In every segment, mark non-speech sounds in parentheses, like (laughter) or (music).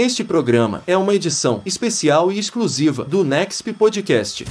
Este programa é uma edição especial e exclusiva do Nexp Podcast.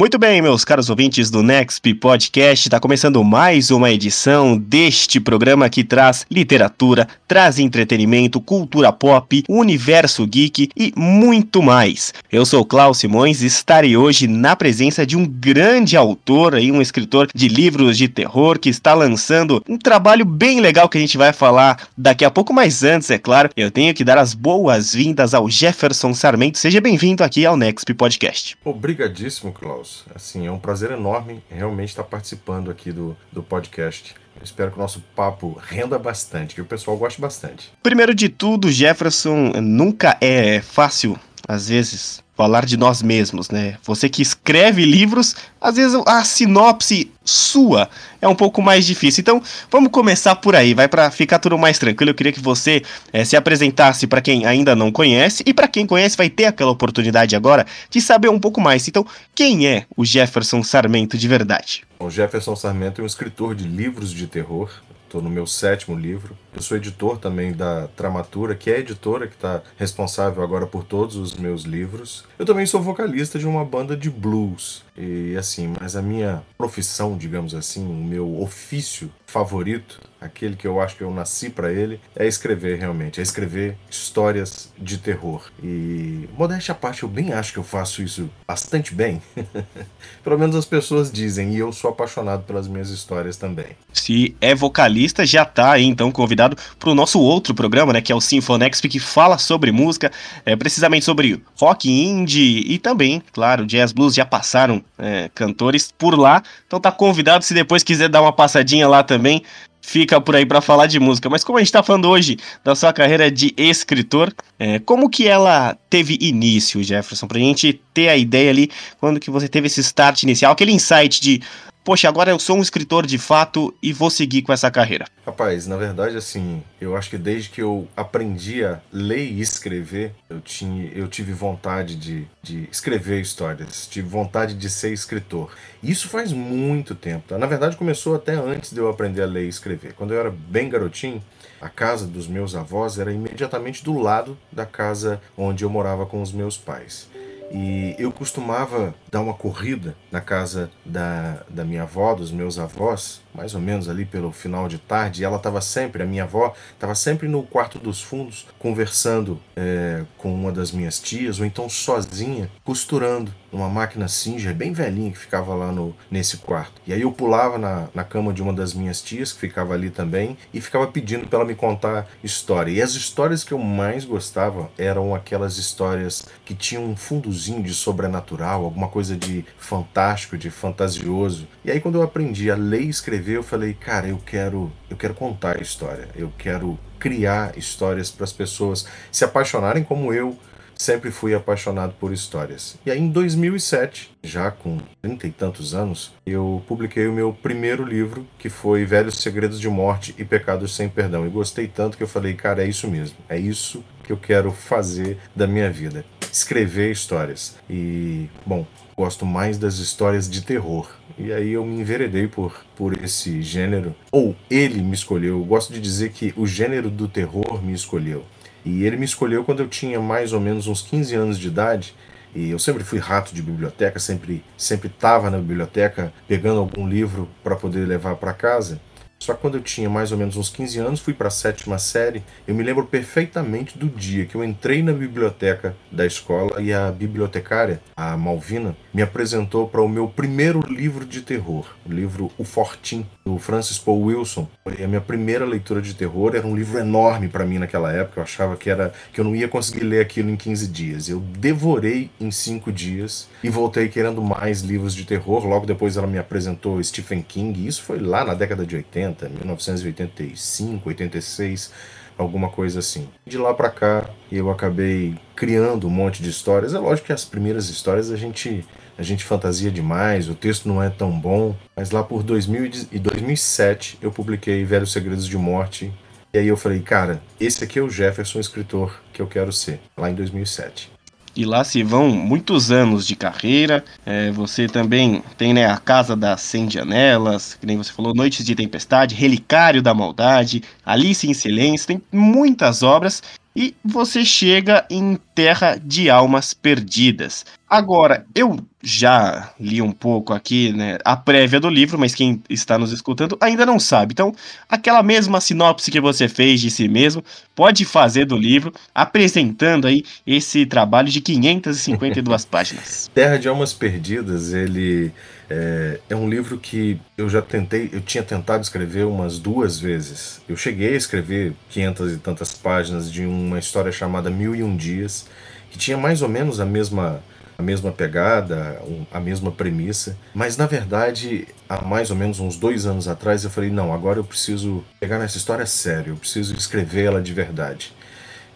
Muito bem, meus caros ouvintes do Next Podcast, está começando mais uma edição deste programa que traz literatura, traz entretenimento, cultura pop, universo geek e muito mais. Eu sou Klaus Simões e estarei hoje na presença de um grande autor e um escritor de livros de terror que está lançando um trabalho bem legal que a gente vai falar daqui a pouco, mas antes, é claro, eu tenho que dar as boas-vindas ao Jefferson Sarmento. Seja bem-vindo aqui ao Next Podcast. Obrigadíssimo, Klaus. Assim, é um prazer enorme realmente estar participando aqui do, do podcast. Espero que o nosso papo renda bastante, que o pessoal goste bastante. Primeiro de tudo, Jefferson, nunca é fácil, às vezes, falar de nós mesmos, né? Você que escreve livros, às vezes a sinopse sua é um pouco mais difícil. Então, vamos começar por aí, vai para ficar tudo mais tranquilo. Eu queria que você é, se apresentasse para quem ainda não conhece e para quem conhece vai ter aquela oportunidade agora de saber um pouco mais. Então, quem é o Jefferson Sarmento de verdade? O Jefferson Sarmento é um escritor de livros de terror. Estou no meu sétimo livro. Eu sou editor também da Tramatura, que é a editora que está responsável agora por todos os meus livros. Eu também sou vocalista de uma banda de blues. E assim, mas a minha profissão, digamos assim, o meu ofício favorito, aquele que eu acho que eu nasci para ele, é escrever realmente, é escrever histórias de terror. E modéstia à parte, eu bem acho que eu faço isso bastante bem. (laughs) Pelo menos as pessoas dizem, e eu sou apaixonado pelas minhas histórias também. Se é vocalista, já tá aí então convidado para o nosso outro programa, né, que é o Sinfonexp, que fala sobre música, é, precisamente sobre rock indie e também, claro, jazz blues já passaram é, cantores por lá. Então tá convidado, se depois quiser dar uma passadinha lá também, fica por aí para falar de música. Mas como a gente está falando hoje da sua carreira de escritor, é, como que ela teve início, Jefferson? Pra gente ter a ideia ali, quando que você teve esse start inicial, aquele insight de poxa, agora eu sou um escritor de fato e vou seguir com essa carreira? Rapaz, na verdade, assim, eu acho que desde que eu aprendi a ler e escrever, eu, tinha, eu tive vontade de, de escrever histórias, tive vontade de ser escritor. Isso faz muito tempo, tá? Na verdade, começou até antes de eu aprender a ler e escrever. Quando eu era bem garotinho, a casa dos meus avós era imediatamente do lado da casa onde eu morava com os meus pais. E eu costumava dar uma corrida na casa da, da minha avó, dos meus avós, mais ou menos ali pelo final de tarde. E ela estava sempre, a minha avó, estava sempre no quarto dos fundos, conversando é, com uma das minhas tias, ou então sozinha, costurando numa máquina Singer bem velhinha que ficava lá no, nesse quarto. E aí eu pulava na, na cama de uma das minhas tias, que ficava ali também, e ficava pedindo para ela me contar história. E as histórias que eu mais gostava eram aquelas histórias que tinham um fundozinho de sobrenatural, alguma coisa de fantástico, de fantasioso. E aí quando eu aprendi a ler e escrever, eu falei, cara, eu quero, eu quero contar a história, eu quero criar histórias para as pessoas se apaixonarem como eu sempre fui apaixonado por histórias. E aí em 2007, já com trinta e tantos anos, eu publiquei o meu primeiro livro, que foi Velhos Segredos de Morte e Pecados Sem Perdão. E gostei tanto que eu falei, cara, é isso mesmo. É isso que eu quero fazer da minha vida. Escrever histórias. E, bom, gosto mais das histórias de terror. E aí eu me enveredei por, por esse gênero. Ou ele me escolheu. Eu gosto de dizer que o gênero do terror me escolheu. E ele me escolheu quando eu tinha mais ou menos uns 15 anos de idade. E eu sempre fui rato de biblioteca, sempre sempre estava na biblioteca pegando algum livro para poder levar para casa. Só quando eu tinha mais ou menos uns 15 anos, fui para a sétima série, eu me lembro perfeitamente do dia que eu entrei na biblioteca da escola e a bibliotecária, a Malvina, me apresentou para o meu primeiro livro de terror, o livro O Fortim, do Francis Paul Wilson. A minha primeira leitura de terror, era um livro enorme para mim naquela época, eu achava que era que eu não ia conseguir ler aquilo em 15 dias. Eu devorei em 5 dias e voltei querendo mais livros de terror. Logo depois ela me apresentou Stephen King, isso foi lá na década de 80, 1985, 86 alguma coisa assim. De lá para cá, eu acabei criando um monte de histórias. É lógico que as primeiras histórias a gente a gente fantasia demais, o texto não é tão bom, mas lá por 2000 e 2007 eu publiquei Velhos Segredos de Morte. E aí eu falei, cara, esse aqui é o Jefferson, escritor que eu quero ser, lá em 2007. E lá se vão muitos anos de carreira. É, você também tem né, a Casa das 100 Janelas, que nem você falou, Noites de Tempestade, Relicário da Maldade, Alice em Silêncio, tem muitas obras. E você chega em Terra de Almas Perdidas. Agora, eu já li um pouco aqui, né, a prévia do livro, mas quem está nos escutando ainda não sabe. Então, aquela mesma sinopse que você fez de si mesmo, pode fazer do livro, apresentando aí esse trabalho de 552 (laughs) páginas. Terra de Almas Perdidas, ele é, é, um livro que eu já tentei, eu tinha tentado escrever umas duas vezes. Eu cheguei a escrever 500 e tantas páginas de uma história chamada Mil e Um Dias, que tinha mais ou menos a mesma a mesma pegada, a mesma premissa, mas na verdade, há mais ou menos uns dois anos atrás, eu falei: não, agora eu preciso pegar nessa história sério, eu preciso escrevê-la de verdade.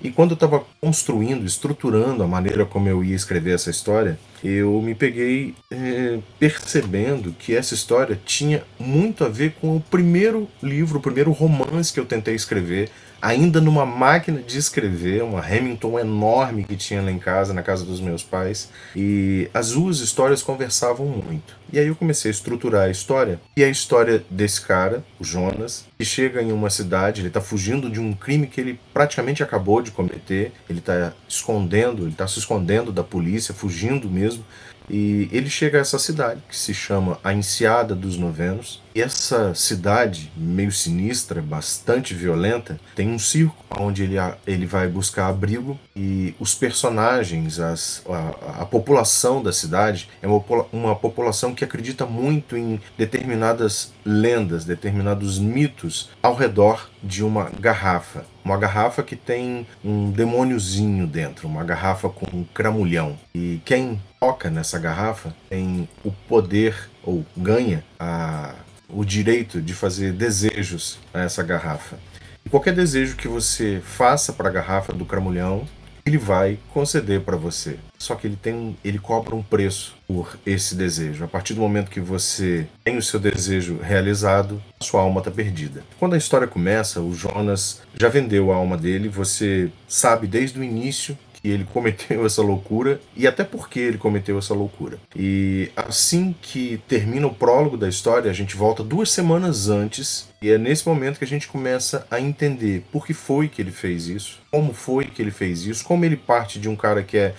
E quando eu estava construindo, estruturando a maneira como eu ia escrever essa história, eu me peguei é, percebendo que essa história tinha muito a ver com o primeiro livro, o primeiro romance que eu tentei escrever, ainda numa máquina de escrever, uma Hamilton enorme que tinha lá em casa, na casa dos meus pais, e as duas histórias conversavam muito. E aí eu comecei a estruturar a história, e a história desse cara, o Jonas, que chega em uma cidade, ele está fugindo de um crime que ele praticamente acabou de cometer, ele está escondendo, ele está se escondendo da polícia, fugindo mesmo, e ele chega a essa cidade, que se chama A Enseada dos Novenos. Essa cidade, meio sinistra, bastante violenta, tem um circo onde ele, ele vai buscar abrigo. E os personagens, as, a, a população da cidade, é uma, uma população que acredita muito em determinadas lendas, determinados mitos ao redor de uma garrafa. Uma garrafa que tem um demôniozinho dentro, uma garrafa com um cramulhão. E quem toca nessa garrafa tem o poder ou ganha a, o direito de fazer desejos a essa garrafa. E qualquer desejo que você faça para a garrafa do cramulhão ele vai conceder para você. Só que ele tem, ele cobra um preço por esse desejo. A partir do momento que você tem o seu desejo realizado, sua alma está perdida. Quando a história começa, o Jonas já vendeu a alma dele. Você sabe desde o início que ele cometeu essa loucura e até por que ele cometeu essa loucura. E assim que termina o prólogo da história, a gente volta duas semanas antes e é nesse momento que a gente começa a entender por que foi que ele fez isso, como foi que ele fez isso, como ele parte de um cara que é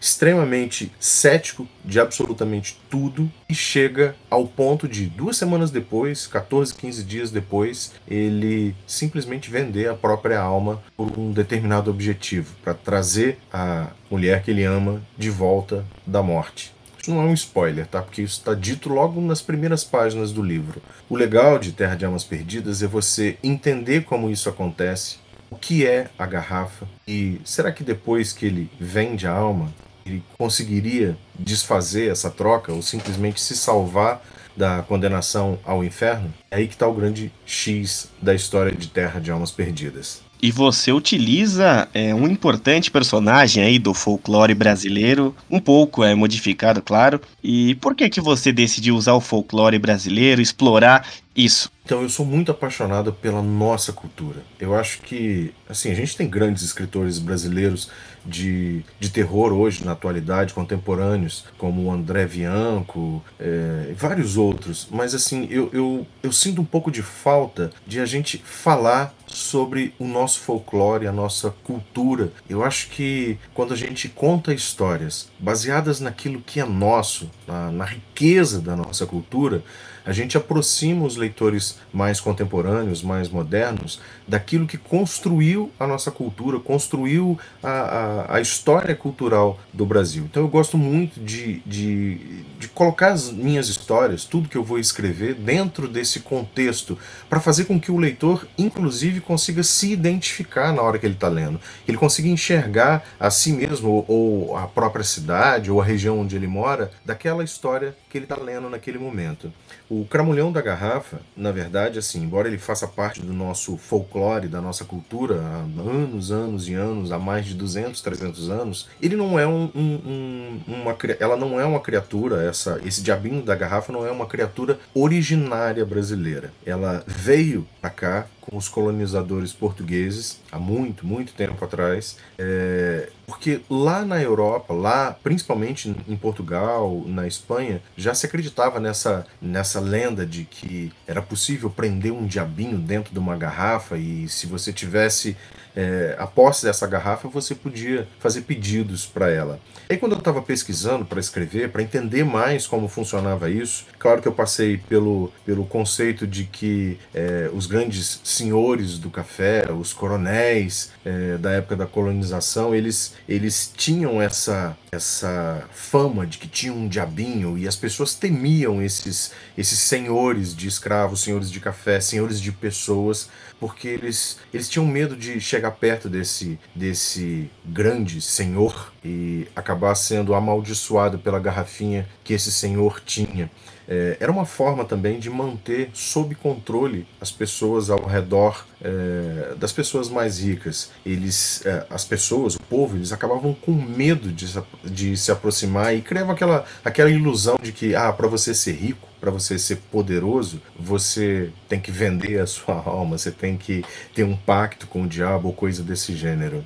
extremamente cético de absolutamente tudo e chega ao ponto de duas semanas depois, 14, 15 dias depois, ele simplesmente vender a própria alma por um determinado objetivo, para trazer a mulher que ele ama de volta da morte. Isso não é um spoiler, tá? Porque isso está dito logo nas primeiras páginas do livro. O legal de Terra de Almas Perdidas é você entender como isso acontece, o que é a garrafa e será que depois que ele vende a alma, ele conseguiria desfazer essa troca ou simplesmente se salvar da condenação ao inferno? É aí que está o grande X da história de Terra de Almas Perdidas. E você utiliza é, um importante personagem aí do folclore brasileiro, um pouco é modificado, claro. E por que que você decidiu usar o folclore brasileiro, explorar isso? Então, eu sou muito apaixonado pela nossa cultura. Eu acho que, assim, a gente tem grandes escritores brasileiros de, de terror hoje, na atualidade, contemporâneos, como o André Bianco, é, vários outros. Mas, assim, eu, eu, eu sinto um pouco de falta de a gente falar sobre o nosso folclore, a nossa cultura. Eu acho que quando a gente conta histórias baseadas naquilo que é nosso, na, na riqueza da nossa cultura, a gente aproxima os leitores mais contemporâneos, mais modernos, daquilo que construiu a nossa cultura, construiu a, a, a história cultural do Brasil. Então eu gosto muito de, de, de colocar as minhas histórias, tudo que eu vou escrever, dentro desse contexto, para fazer com que o leitor, inclusive, consiga se identificar na hora que ele está lendo, ele consiga enxergar a si mesmo, ou a própria cidade, ou a região onde ele mora, daquela história que ele está lendo naquele momento. O Cramulhão da Garrafa, na verdade, assim, embora ele faça parte do nosso folclore, da nossa cultura há anos, anos e anos, há mais de 200, 300 anos, ele não é um, um, uma ela não é uma criatura, essa esse diabinho da garrafa não é uma criatura originária brasileira. Ela veio para cá com os colonizadores portugueses há muito, muito tempo atrás, é, porque lá na Europa, lá principalmente em Portugal, na Espanha, já se acreditava nessa, nessa lenda de que era possível prender um diabinho dentro de uma garrafa e se você tivesse é, a posse dessa garrafa, você podia fazer pedidos para ela. E quando eu estava pesquisando para escrever, para entender mais como funcionava isso, claro que eu passei pelo, pelo conceito de que é, os grandes senhores do café, os coronéis é, da época da colonização, eles, eles tinham essa, essa fama de que tinham um diabinho e as pessoas temiam esses, esses senhores de escravos, senhores de café, senhores de pessoas, porque eles, eles tinham medo de chegar perto desse, desse grande senhor e acabar sendo amaldiçoado pela garrafinha que esse senhor tinha. É, era uma forma também de manter sob controle as pessoas ao redor é, das pessoas mais ricas. Eles, é, as pessoas, o povo, eles acabavam com medo de, de se aproximar e criavam aquela, aquela ilusão de que, ah, para você ser rico, para você ser poderoso, você tem que vender a sua (laughs) alma, você tem que ter um pacto com o diabo ou coisa desse gênero.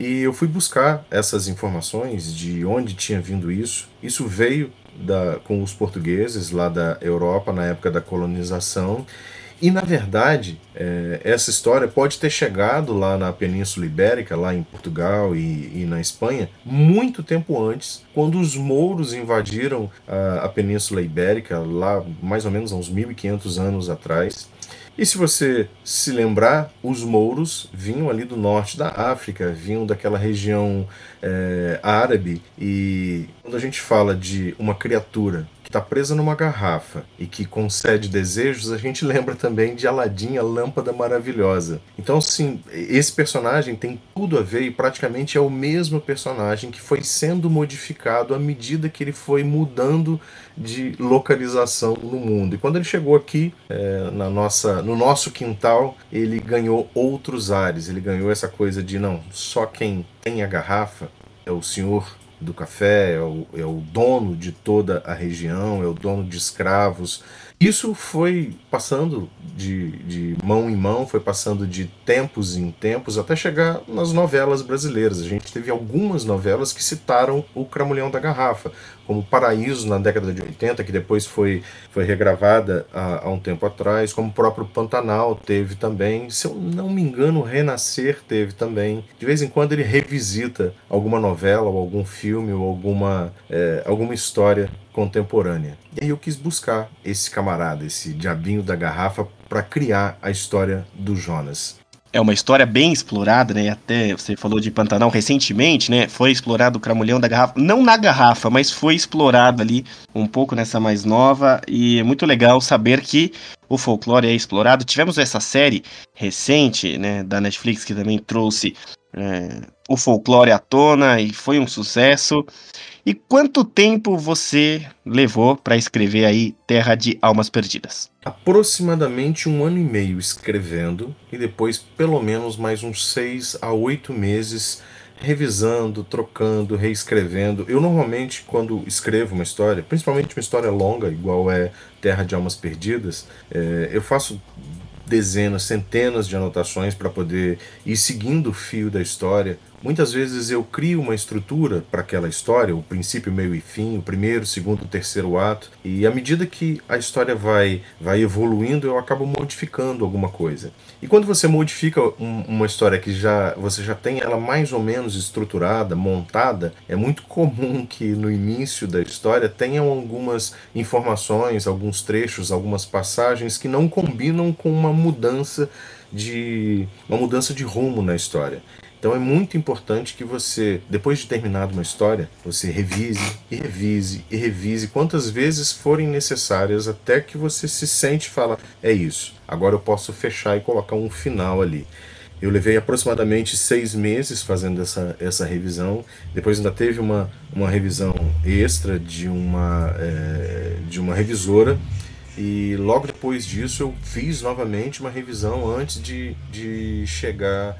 E eu fui buscar essas informações de onde tinha vindo isso. Isso veio da, com os portugueses lá da Europa na época da colonização. E na verdade, é, essa história pode ter chegado lá na Península Ibérica, lá em Portugal e, e na Espanha, muito tempo antes, quando os mouros invadiram a, a Península Ibérica, lá mais ou menos há uns 1500 anos atrás. E se você se lembrar, os mouros vinham ali do norte da África, vinham daquela região é, árabe, e quando a gente fala de uma criatura está presa numa garrafa e que concede desejos, a gente (laughs) lembra também de Aladim, a lâmpada maravilhosa. Então, sim, esse personagem tem tudo a ver e praticamente é o mesmo personagem que foi sendo modificado à medida que ele foi mudando de localização no mundo. E quando ele chegou aqui, é, na nossa, no nosso quintal, ele ganhou outros ares. Ele ganhou essa coisa de não, só quem tem a garrafa é o senhor do café, é o, é o dono de toda a região, é o dono de escravos. Isso foi passando de, de mão em mão, foi passando de tempos em tempos, até chegar nas novelas brasileiras. A gente teve algumas novelas que citaram o Cramulhão da Garrafa como Paraíso na década de 80, que depois foi, foi regravada há, há, um tempo atrás, como o próprio Pantanal teve também, se eu não me engano, Renascer teve também. De vez em quando ele revisita alguma novela, ou algum filme, ou alguma, é, alguma história contemporânea. E aí eu quis buscar esse camarada, esse diabinho da garrafa, para criar a história do Jonas é uma história bem explorada, né? Até você falou de Pantanal recentemente, né? Foi explorado o cramulhão da garrafa, não na garrafa, mas foi explorado ali um pouco nessa mais nova e é muito legal saber que o folclore é explorado. Tivemos essa série recente, né, da Netflix que também trouxe é, o folclore à tona e foi um sucesso. E quanto tempo você levou para escrever aí Terra de Almas Perdidas? Aproximadamente um ano e meio escrevendo e depois pelo menos mais uns seis a oito meses revisando, trocando, reescrevendo. Eu normalmente, quando escrevo uma história, principalmente uma história longa, igual é Terra de Almas Perdidas, é, eu faço dezenas, centenas de anotações para poder ir seguindo o fio da história, Muitas vezes eu crio uma estrutura para aquela história, o princípio, meio e fim, o primeiro, o segundo, o terceiro ato, e à medida que a história vai, vai evoluindo, eu acabo modificando alguma coisa. E quando você modifica um, uma história que já você já tem ela mais ou menos estruturada, montada, é muito comum que no início da história tenham algumas informações, alguns trechos, algumas passagens que não combinam com uma mudança de uma mudança de rumo na história. Então é muito importante que você, depois de terminado uma história, você revise e revise e revise quantas vezes forem necessárias até que você se sente e fala: é isso, agora eu posso fechar e colocar um final ali. Eu levei aproximadamente seis meses fazendo essa, essa revisão. Depois ainda teve uma, uma revisão extra de uma, é, de uma revisora. E logo depois disso eu fiz novamente uma revisão antes de, de chegar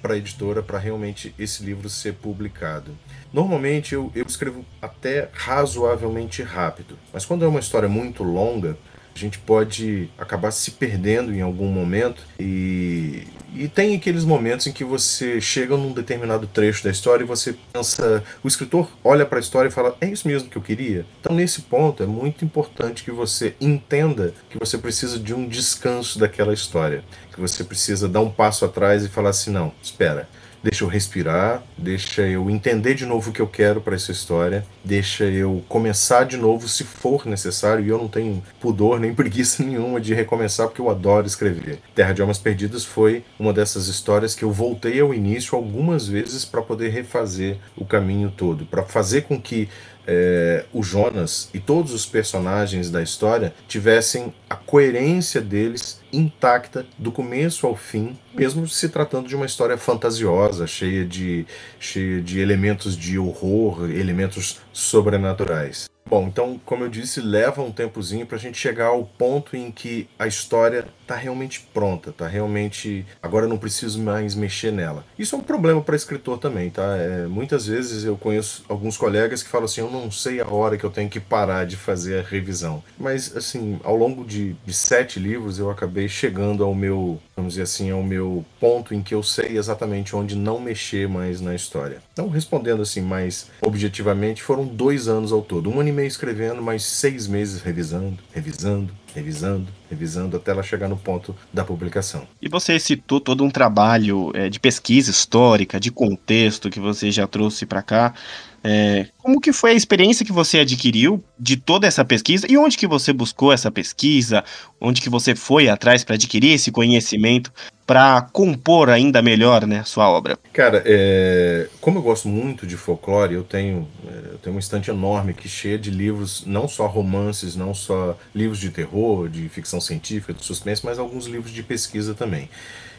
para a editora para realmente esse livro ser publicado. Normalmente eu, eu escrevo até razoavelmente rápido, mas quando é uma história muito longa, a gente pode acabar se perdendo em algum momento e, e tem aqueles momentos em que você chega num determinado trecho da história e você pensa, o escritor olha para a história e fala, é isso mesmo que eu queria. Então nesse ponto é muito importante que você entenda que você precisa de um descanso daquela história, que você precisa dar um passo atrás e falar assim, não, espera, deixa eu respirar, deixa eu entender de novo o que eu quero para essa história, deixa eu começar de novo se for necessário, e eu não tenho pudor nem (laughs) preguiça nenhuma de recomeçar porque eu adoro escrever. Terra de Almas Perdidas foi uma dessas histórias que eu voltei ao início algumas vezes para poder refazer o caminho todo, para fazer com que é, o Jonas e todos os personagens da história tivessem a coerência deles intacta do começo ao fim, mesmo se tratando de uma história fantasiosa, cheia de, cheia de elementos de horror, elementos sobrenaturais. Bom, então, como eu disse, leva um tempozinho para a gente chegar ao ponto em que a história está realmente pronta, tá realmente. Agora eu não preciso mais mexer nela. Isso é um problema para escritor também, tá? É, muitas vezes eu conheço alguns colegas que falam assim: eu não sei a hora que eu tenho que parar de fazer a revisão. Mas, assim, ao longo de, de sete livros eu acabei chegando ao meu, vamos dizer assim, ao meu ponto em que eu sei exatamente onde não mexer mais na história. Então, respondendo assim mais objetivamente, foram dois anos ao todo. Um ano e meio escrevendo, mais seis meses revisando, revisando, revisando, revisando até ela chegar no ponto da publicação. E você citou todo um trabalho é, de pesquisa histórica, de contexto que você já trouxe para cá. É, como que foi a experiência que você adquiriu de toda essa pesquisa e onde que você buscou essa pesquisa, onde que você foi atrás para adquirir esse conhecimento para compor ainda melhor, né, sua obra? Cara, é, como eu gosto muito de folclore, eu tenho, é, eu tenho uma estante enorme que cheia de livros, não só romances, não só livros de terror, de ficção científica, de suspense, mas alguns livros de pesquisa também.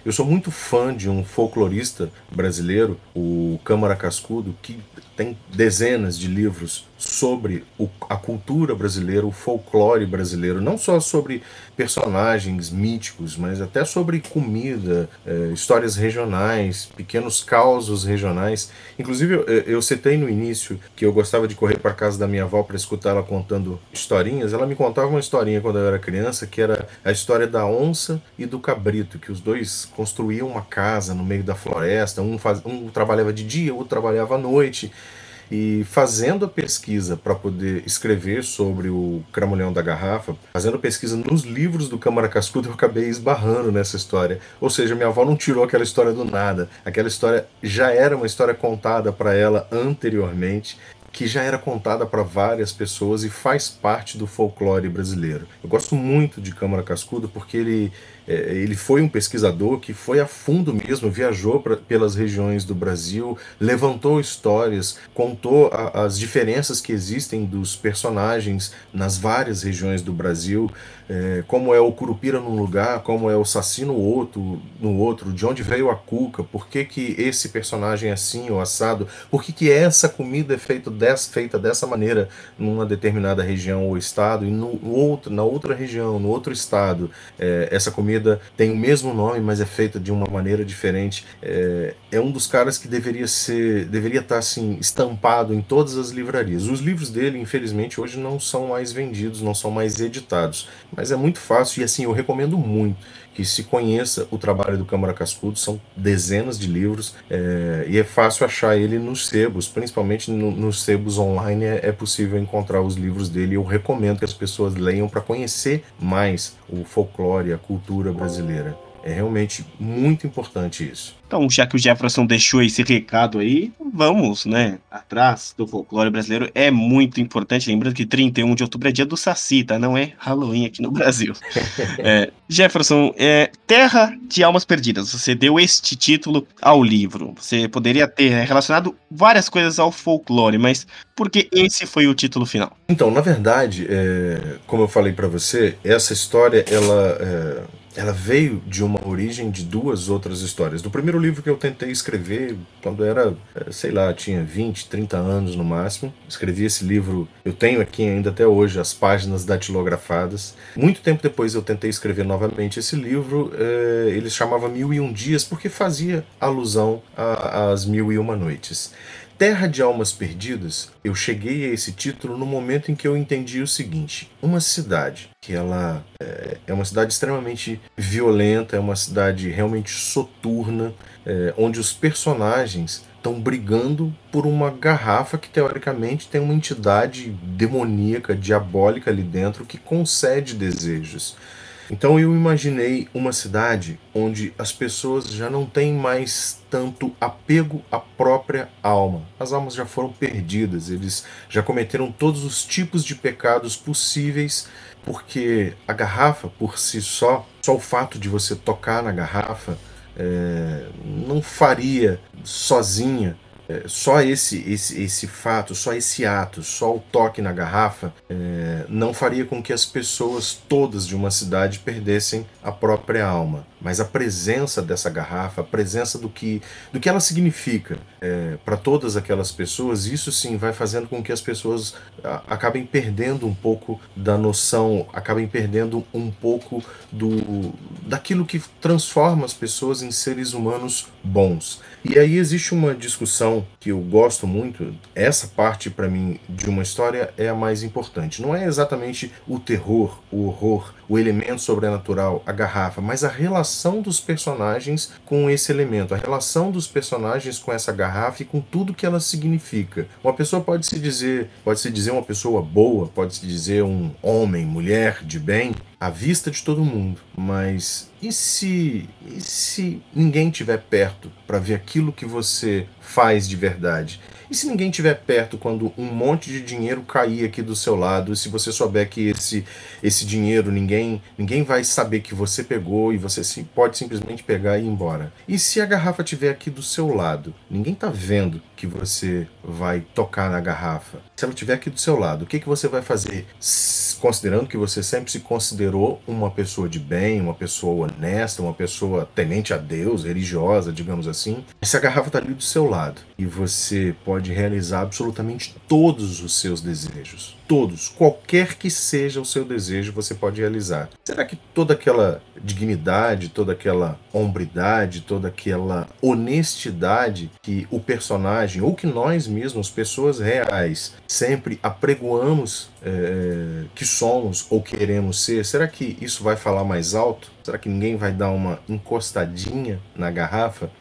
Eu sou muito fã de um folclorista brasileiro, o Câmara Cascudo, que tem dezenas de livros sobre o, a cultura brasileira, o folclore brasileiro, não só sobre personagens míticos, mas até sobre comida, é, histórias regionais, pequenos causos regionais. Inclusive, eu, eu citei no início que eu gostava de correr para casa da minha avó para escutar ela contando historinhas. Ela me contava uma historinha quando eu era criança, que era a história da onça e do cabrito, que os dois construíam uma casa no meio da floresta, um, faz, um trabalhava de dia, outro trabalhava à noite. E fazendo a pesquisa para poder escrever sobre o Cramulhão da Garrafa, fazendo pesquisa nos livros do Câmara Cascudo, eu acabei esbarrando nessa história. Ou seja, minha avó não tirou aquela história do nada. Aquela história já era uma história contada para ela anteriormente que já era contada para várias pessoas e faz parte do folclore brasileiro. Eu gosto muito de Câmara Cascudo porque ele é, ele foi um pesquisador que foi a fundo mesmo, viajou pra, pelas regiões do Brasil, levantou histórias, contou a, as diferenças que existem dos personagens nas várias regiões do Brasil, é, como é o Curupira num lugar, como é o Saci no outro, no outro, de onde veio a Cuca, por que, que esse personagem é assim ou assado, por que, que essa comida é feita dessa, feita dessa maneira numa determinada região ou estado e no, no outro, na outra região, no outro estado, é, essa comida tem o mesmo nome, mas é feita de uma maneira diferente. É, é um dos caras que deveria ser, deveria estar assim estampado em todas as livrarias. Os livros dele, infelizmente, hoje não são mais vendidos, não são mais editados, mas é muito fácil e assim eu recomendo muito que se conheça o trabalho do Câmara Cascudo, são dezenas de livros é, e é fácil achar ele nos sebos, principalmente no, nos sebos online é, é, possível encontrar os livros dele. Eu recomendo que as pessoas leiam para conhecer mais o folclore, a cultura brasileira. É realmente muito importante isso. Então, já que o Jefferson deixou esse recado aí, vamos, né, atrás do folclore brasileiro. É muito importante, lembrando que 31 de outubro é dia do Saci, tá? Não é Halloween aqui no (laughs) Brasil. é, Jefferson, é, Terra de Almas Perdidas, você deu este título ao livro. Você poderia ter relacionado várias coisas ao folclore, mas por que esse foi o título final? Então, na verdade, é, como eu falei para você, essa história, ela... Ela veio de uma origem de duas outras histórias. Do primeiro livro que eu tentei escrever, quando era, eh, sei lá, tinha 20, 30 anos no máximo, escrevi esse livro, eu tenho aqui ainda até hoje as páginas datilografadas. Muito tempo depois eu tentei escrever novamente esse livro, eh, ele chamava Mil e Um Dias, porque fazia alusão às Mil e Uma Noites. Terra de Almas Perdidas, eu cheguei a esse título no momento em que eu entendi o seguinte: uma cidade que ela é, é uma cidade extremamente violenta, é uma cidade realmente soturna, é, onde os personagens estão brigando por uma garrafa que teoricamente tem uma entidade demoníaca, diabólica ali dentro que concede desejos. Então eu imaginei uma cidade onde as pessoas já não têm mais tanto apego à própria alma. As almas já foram perdidas, eles já cometeram todos os tipos de pecados possíveis, porque a garrafa por si só, só o fato de você tocar na garrafa, é, não faria sozinha é, só esse, esse, esse fato, só esse ato, só o toque na garrafa, é, não faria com que as pessoas todas de uma cidade perdessem a própria alma. Mas a presença dessa garrafa, a presença do que, do que ela significa é, para todas aquelas pessoas, isso sim vai fazendo com que as pessoas a, acabem perdendo um pouco da noção, acabem perdendo um pouco do daquilo que transforma as pessoas em seres humanos bons. E aí existe uma discussão que eu gosto muito, essa parte para mim de uma história é a mais importante. Não é exatamente o terror, o horror, o elemento sobrenatural, a garrafa, mas a relação dos personagens com esse elemento, a relação dos personagens com essa garrafa e com tudo que ela significa. Uma pessoa pode se dizer, pode se dizer uma pessoa boa, pode se dizer um homem, mulher de bem, à vista de todo mundo, mas e se, e se ninguém estiver perto para ver aquilo que você faz de verdade? E se ninguém estiver perto quando um monte de dinheiro cair aqui do seu lado, e se você souber que esse, esse dinheiro ninguém ninguém vai saber que você pegou e você pode simplesmente pegar e ir embora? E se a garrafa estiver aqui do seu lado, ninguém está vendo que você vai tocar na garrafa. Se ela estiver aqui do seu lado, o que, que você vai fazer? Considerando que você sempre se considerou uma pessoa de bem, uma pessoa honesta, uma pessoa temente a Deus, religiosa, digamos assim. Se a garrafa está ali do seu lado e você pode realizar absolutamente todos os seus desejos, todos, qualquer que seja o seu desejo, você pode realizar. Será que toda aquela dignidade, toda aquela hombridade, toda aquela honestidade que o personagem ou que nós mesmos, pessoas reais, sempre apregoamos é, que somos ou queremos ser, será que isso vai falar mais alto? Será que ninguém vai dar uma encostadinha na garrafa?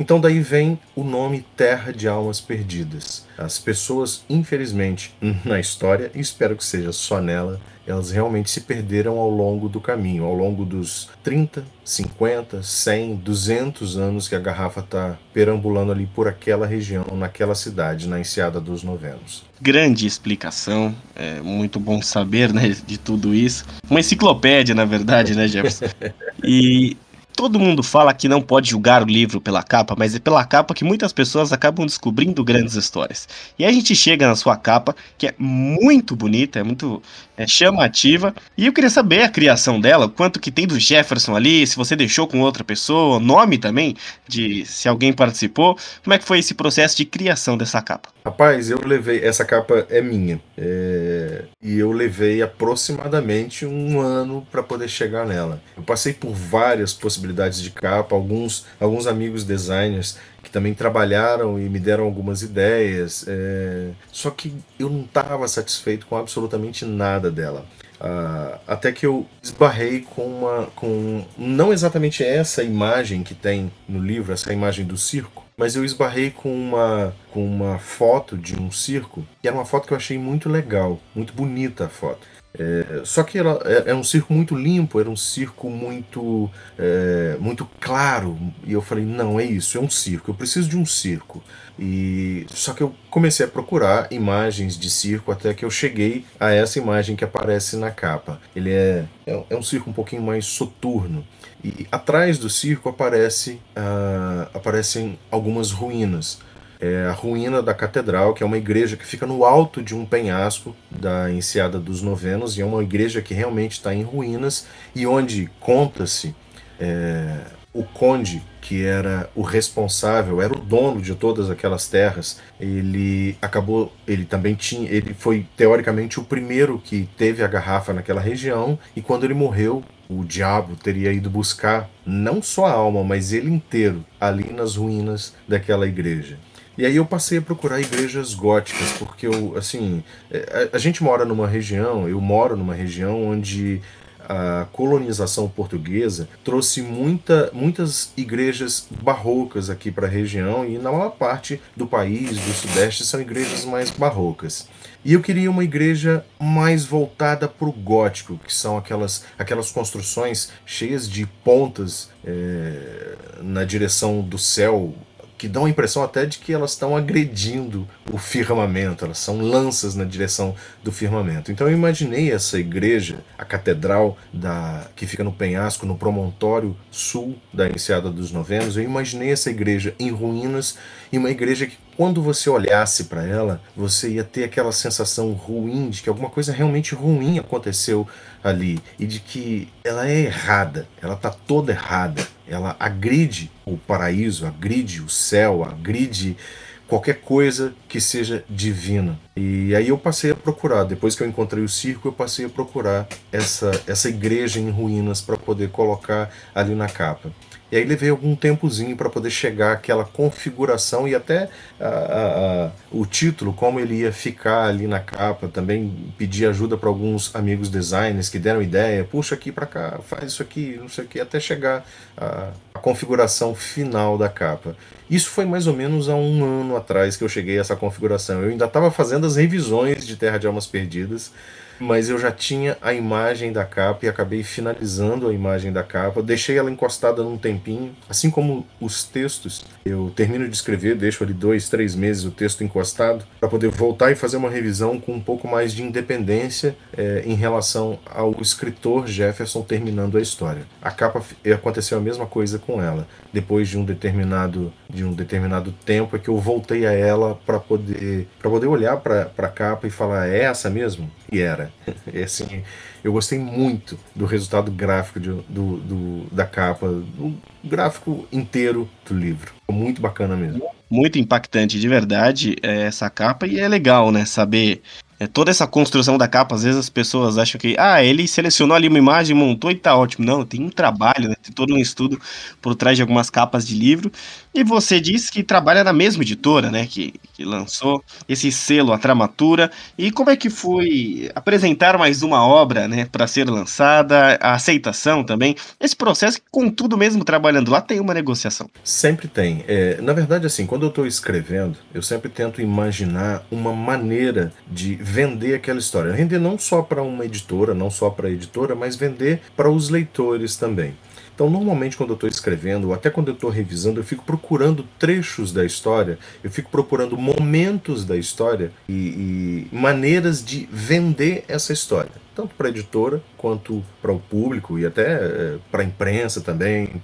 Então daí vem o nome Terra de Almas Perdidas. As pessoas, infelizmente, (laughs) na história, e espero que seja só nela, elas realmente se perderam ao longo do caminho, ao longo dos 30, 50, 100, 200 anos que a garrafa está perambulando ali por aquela região, naquela cidade, na Enseada dos Novenos. Grande explicação, é muito bom saber né, de tudo isso. Uma enciclopédia, na verdade, né, Jefferson? (laughs) E todo mundo fala que não pode julgar o livro pela capa, mas é pela capa que muitas pessoas acabam descobrindo grandes histórias. E a gente chega na sua capa, que é muito bonita, é muito é, chamativa. E eu queria saber a criação dela, quanto que tem do Jefferson ali, se você deixou com outra pessoa, nome também, de se alguém participou. Como é que foi esse processo de criação dessa capa? Rapaz, eu levei. Essa capa é minha. É, e eu levei aproximadamente um ano para poder chegar nela. Eu passei por várias possibilidades de capa, alguns, alguns amigos designers que também trabalharam e me deram algumas ideias. É, só que eu não estava satisfeito com absolutamente nada dela. Uh, até que eu esbarrei com uma. com não exatamente essa imagem que tem no livro, essa imagem do circo, mas eu esbarrei com uma, com uma foto de um circo, que era uma foto que eu achei muito legal, muito bonita a foto. É, só que era, é, é, um circo muito limpo, era um circo muito, é, muito claro. E eu falei, não, é isso, é um circo, eu preciso de um circo. E só que eu comecei a procurar imagens de circo até que eu cheguei a essa imagem que aparece na capa. Ele é, é, é um circo um pouquinho mais soturno. E atrás do circo aparece, uh, aparecem algumas ruínas. é a ruína da catedral, que é uma igreja que fica no alto de um penhasco da Enseada dos Novenos, e é uma igreja que realmente está em ruínas e onde conta-se é, o conde que era o responsável, era o dono de todas aquelas terras, ele acabou, ele também tinha, ele foi teoricamente o primeiro que teve a garrafa naquela região e quando ele morreu, o diabo teria ido buscar não só a alma, mas ele inteiro ali nas ruínas daquela igreja. E aí eu passei a procurar igrejas góticas, porque eu, assim, é, a, a gente mora numa região, eu moro numa região onde a colonização portuguesa trouxe muita, muitas igrejas barrocas aqui para a região e na maior parte do país, do sudeste, são igrejas mais barrocas. E eu queria uma igreja mais voltada para o gótico, que são aquelas, aquelas construções cheias de pontas é, na direção do céu que dão a impressão até de que elas estão agredindo o firmamento, elas são lanças na direção do firmamento. Então eu imaginei essa igreja, a catedral da que fica no penhasco, no promontório sul da Enseada dos Novenos, eu imaginei essa igreja em ruínas e uma igreja que quando você olhasse para ela, você ia ter aquela sensação ruim de que alguma coisa realmente ruim aconteceu ali e de que ela é errada, ela está toda errada, ela agride o paraíso, agride o céu, agride qualquer coisa que seja divina. E aí eu passei a procurar, depois que eu encontrei o circo, eu passei a procurar essa, essa igreja em ruínas para poder colocar ali na capa. E aí levei algum tempozinho para poder chegar àquela configuração e até a, a, a, o título, como ele ia ficar ali na capa. Também pedi ajuda para alguns amigos designers que deram ideia, puxa aqui para cá, faz isso aqui, não sei o que, até chegar à configuração final da capa. Isso foi mais ou menos há um ano atrás que eu cheguei a essa configuração. Eu ainda estava fazendo as revisões de Terra de Almas Perdidas mas eu já tinha a imagem da capa e acabei finalizando a imagem da capa. Deixei ela encostada num tempinho, assim como os textos. Eu termino de escrever, deixo ali dois, três meses o texto encostado, para poder voltar e fazer uma revisão com um pouco mais de independência é, em relação ao escritor Jefferson terminando a história. A capa aconteceu a mesma coisa com ela. Depois de um determinado de um determinado tempo é que eu voltei a ela para poder para poder olhar para a capa e falar é essa mesmo e era (laughs) é assim eu gostei muito do resultado gráfico de, do, do, da capa o gráfico inteiro do livro muito bacana mesmo muito impactante de verdade é, essa capa e é legal né saber é, toda essa construção da capa, às vezes as pessoas acham que, ah, ele selecionou ali uma imagem, montou e tá ótimo. Não, tem um trabalho, né? tem todo um estudo por trás de algumas capas de livro. E você disse que trabalha na mesma editora, né? Que, que lançou esse selo, a Tramatura. E como é que foi apresentar mais uma obra, né, para ser lançada, a aceitação também? Esse processo, contudo, mesmo trabalhando lá, tem uma negociação. Sempre tem. É, na verdade, assim, quando eu estou escrevendo, eu sempre tento imaginar uma maneira de vender aquela história. Vender não só para uma editora, não só para a editora, mas vender para os leitores também. Então, normalmente, quando eu estou escrevendo, ou até quando eu estou revisando, eu fico procurando trechos da história, eu fico procurando momentos da história e, e maneiras de vender essa história tanto para a editora quanto para o público e até é, para a imprensa também, (laughs)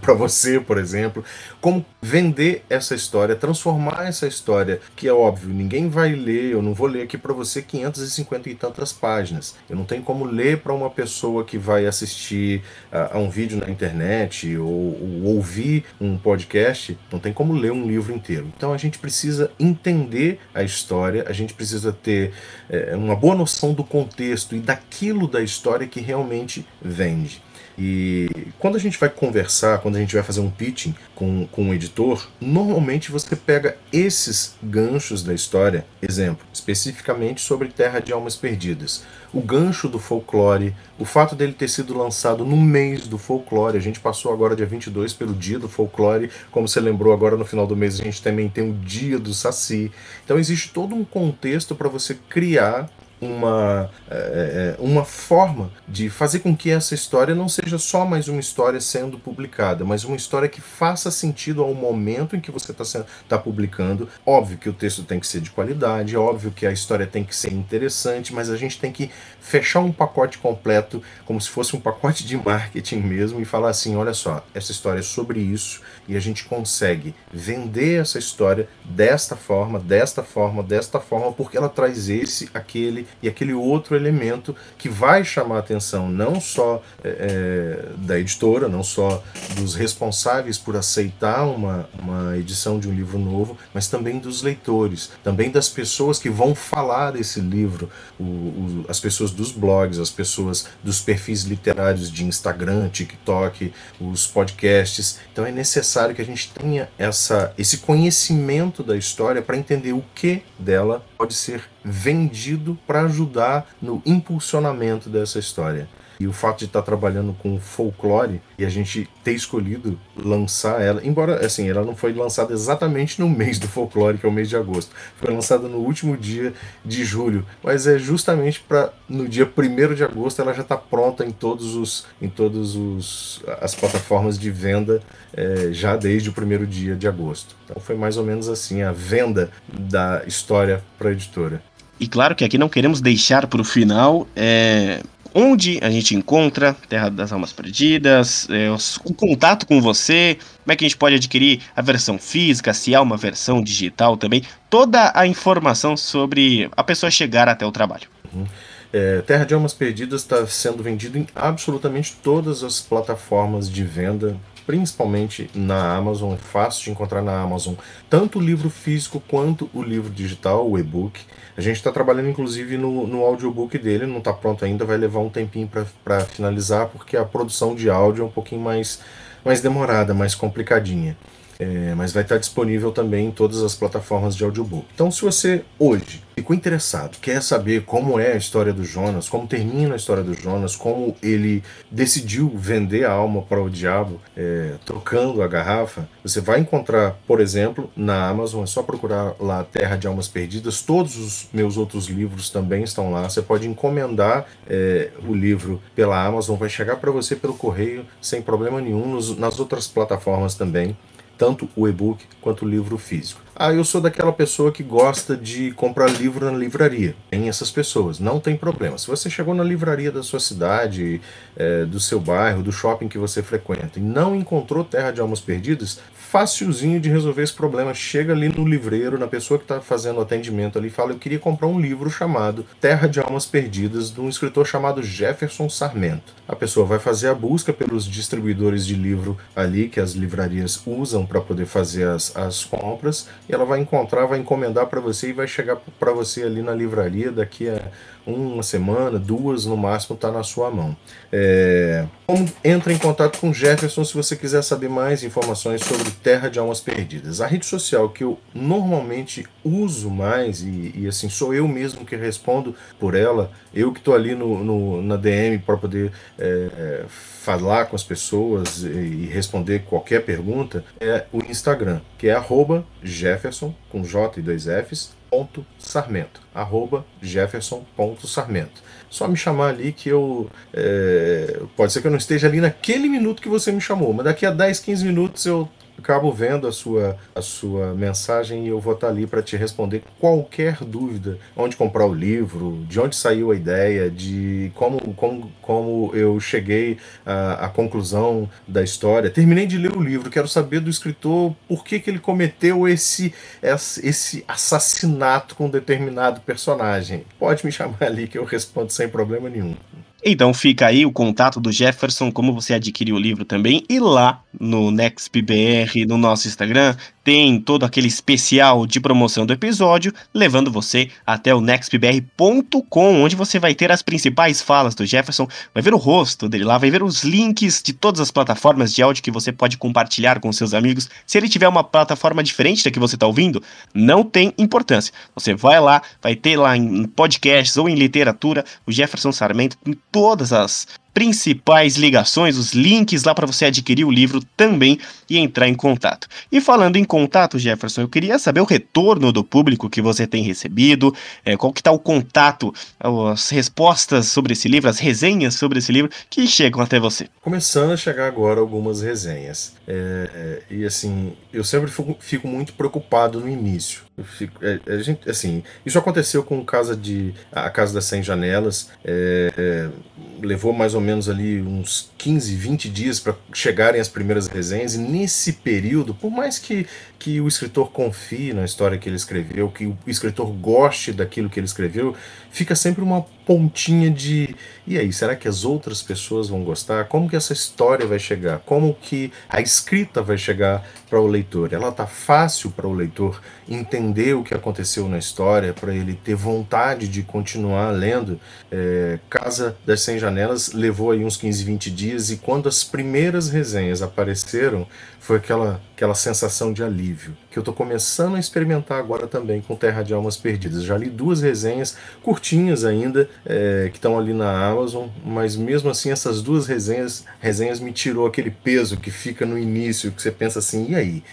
para você, por exemplo, como vender essa história, transformar essa história, que é óbvio, ninguém vai ler, eu não vou ler aqui para você 550 e tantas páginas. Eu não tenho como ler para uma pessoa que vai assistir a, a um vídeo na internet ou, ou ouvir um podcast, não tem como ler um livro inteiro. Então a gente precisa entender a história, a gente precisa ter é, uma boa noção do contexto e da daquilo da história que realmente vende. E quando a gente vai conversar, quando a gente vai fazer um pitching com, com um editor, normalmente você pega esses ganchos da história, exemplo, especificamente sobre Terra de Almas Perdidas. O gancho do folclore, o fato dele ter sido lançado no mês do folclore, a gente passou agora dia 22 pelo dia do folclore, como você lembrou agora no final do mês a gente também tem o dia do Saci. Então existe todo um contexto para você criar uma, é, é, uma forma de fazer com que essa história não seja só mais uma história sendo publicada, mas uma história que faça sentido ao momento em que você está tá publicando. Óbvio que o texto tem que ser de qualidade, é óbvio que a história tem que ser interessante, mas a gente tem que fechar um pacote completo, como se fosse um pacote de marketing mesmo, e falar assim: olha só, essa história é sobre isso, e a gente consegue vender essa história desta forma, desta forma, desta forma, porque ela traz esse, aquele e aquele outro elemento que vai chamar a atenção não só é, é, da editora, não só dos responsáveis por aceitar uma, uma edição de um livro novo, mas também dos leitores, também das pessoas que vão falar desse livro, o, o, as pessoas dos blogs, as pessoas dos perfis literários de Instagram, TikTok, os podcasts. Então é necessário que a gente tenha essa, esse conhecimento da história para entender o que dela pode ser vendido para ajudar no impulsionamento dessa história. E o fato de estar trabalhando com folclore e a gente ter escolhido lançar ela, embora assim, ela não foi lançada exatamente no mês do folclore, que é o mês de agosto. Foi lançada no último dia de julho, mas é justamente para no dia 1 de agosto ela já está pronta em todos os em todos os as plataformas de venda é, já desde o primeiro dia de agosto. Então foi mais ou menos assim a venda da história para a editora. E claro que aqui não queremos deixar para o final é, onde a gente encontra Terra das Almas Perdidas, é, o contato com você, como é que a gente pode adquirir a versão física, se há uma versão digital também, toda a informação sobre a pessoa chegar até o trabalho. Uhum. É, Terra de Almas Perdidas está sendo vendido em absolutamente todas as plataformas de venda principalmente na Amazon, é fácil de encontrar na Amazon, tanto o livro físico quanto o livro digital, o e-book. A gente está trabalhando inclusive no, no audiobook dele, não está pronto ainda, vai levar um tempinho para finalizar, porque a produção de áudio é um pouquinho mais, mais demorada, mais complicadinha. É, mas vai estar disponível também em todas as plataformas de audiobook. Então, se você hoje ficou interessado, quer saber como é a história do Jonas, como termina a história do Jonas, como ele decidiu vender a alma para o diabo, é, trocando a garrafa, você vai encontrar, por exemplo, na Amazon, é só procurar lá Terra de Almas Perdidas. Todos os meus outros livros também estão lá. Você pode encomendar é, o livro pela Amazon, vai chegar para você pelo correio sem problema nenhum, nos, nas outras plataformas também tanto o e-book quanto o livro físico. Ah, eu sou daquela pessoa que gosta de comprar livro na livraria. Tem essas pessoas, não tem problema. Se você chegou na livraria da sua cidade, é, do seu bairro, do shopping que você frequenta e não encontrou Terra de Almas Perdidas, facilzinho de resolver esse problema. Chega ali no livreiro, na pessoa que está fazendo o atendimento ali, fala: Eu queria comprar um livro chamado Terra de Almas Perdidas, de um escritor chamado Jefferson Sarmento. A pessoa vai fazer a busca pelos distribuidores de livro ali, que as livrarias usam para poder fazer as, as compras, e ela vai encontrar, vai encomendar para você e vai chegar para você ali na livraria daqui a uma semana, duas no máximo, está na sua mão. É... Como entra em contato com Jefferson se você quiser saber mais informações sobre Terra de Almas Perdidas? A rede social que eu normalmente uso mais, e, e assim, sou eu mesmo que respondo por ela, eu que estou ali no, no, na DM para poder é, falar com as pessoas e, e responder qualquer pergunta, é o Instagram, que é Jefferson, com J e dois Fs, Sarmento, arroba jefferson.sarmento. Só me chamar ali que eu. É, pode ser que eu não esteja ali naquele minuto que você me chamou, mas daqui a 10, 15 minutos eu acabo vendo a sua, a sua mensagem e eu vou estar ali para te responder qualquer dúvida. Onde comprar o livro, de onde saiu a ideia, de como, como, como eu cheguei à, à conclusão da história. Terminei de ler o livro, quero saber do escritor por que, que ele cometeu esse, esse assassinato com um determinado personagem. Pode me chamar ali que eu respondo sem problema nenhum. Então fica aí o contato do Jefferson, como você adquiriu o livro também, e lá no NextBR, no nosso Instagram, tem todo aquele especial de promoção do episódio, levando você até o nextbr.com, onde você vai ter as principais falas do Jefferson, vai ver o rosto dele lá, vai ver os links de todas as plataformas de áudio que você pode compartilhar com seus amigos. Se ele tiver uma plataforma diferente da que você está ouvindo, não tem importância. Você vai lá, vai ter lá em podcasts ou em literatura o Jefferson Sarmento em todas as principais ligações, os links lá para você adquirir o livro também e entrar em contato. E falando em contato, Jefferson, eu queria saber o retorno do público que você tem recebido, é, qual que está o contato, as respostas sobre esse livro, as resenhas sobre esse livro que chegam até você. Começando a chegar agora algumas resenhas. É, é, e assim, eu sempre fico, fico muito preocupado no início. Fico, é, a gente, assim, isso aconteceu com a casa de a casa das 100 janelas. É, é, levou mais ou menos ali uns 15, 20 dias para chegarem as primeiras resenhas. E nesse período, por mais que, que o escritor confie na história que ele escreveu, que o escritor goste daquilo que ele escreveu, fica sempre uma pontinha de e aí, será que as outras pessoas vão gostar? Como que essa história vai chegar? Como que a escrita vai chegar para o leitor? Ela tá fácil para o leitor entender o que aconteceu na história, para ele ter vontade de continuar lendo. É, Casa das 100 Janelas levou aí uns 15, 20 dias e quando as primeiras resenhas apareceram, foi aquela, aquela sensação de alívio, que eu estou começando a experimentar agora também com Terra de Almas Perdidas. Já li duas resenhas curtinhas ainda, é, que estão ali na Amazon, mas mesmo assim essas duas resenhas, resenhas me tirou aquele peso que fica no início, que você pensa assim, e aí?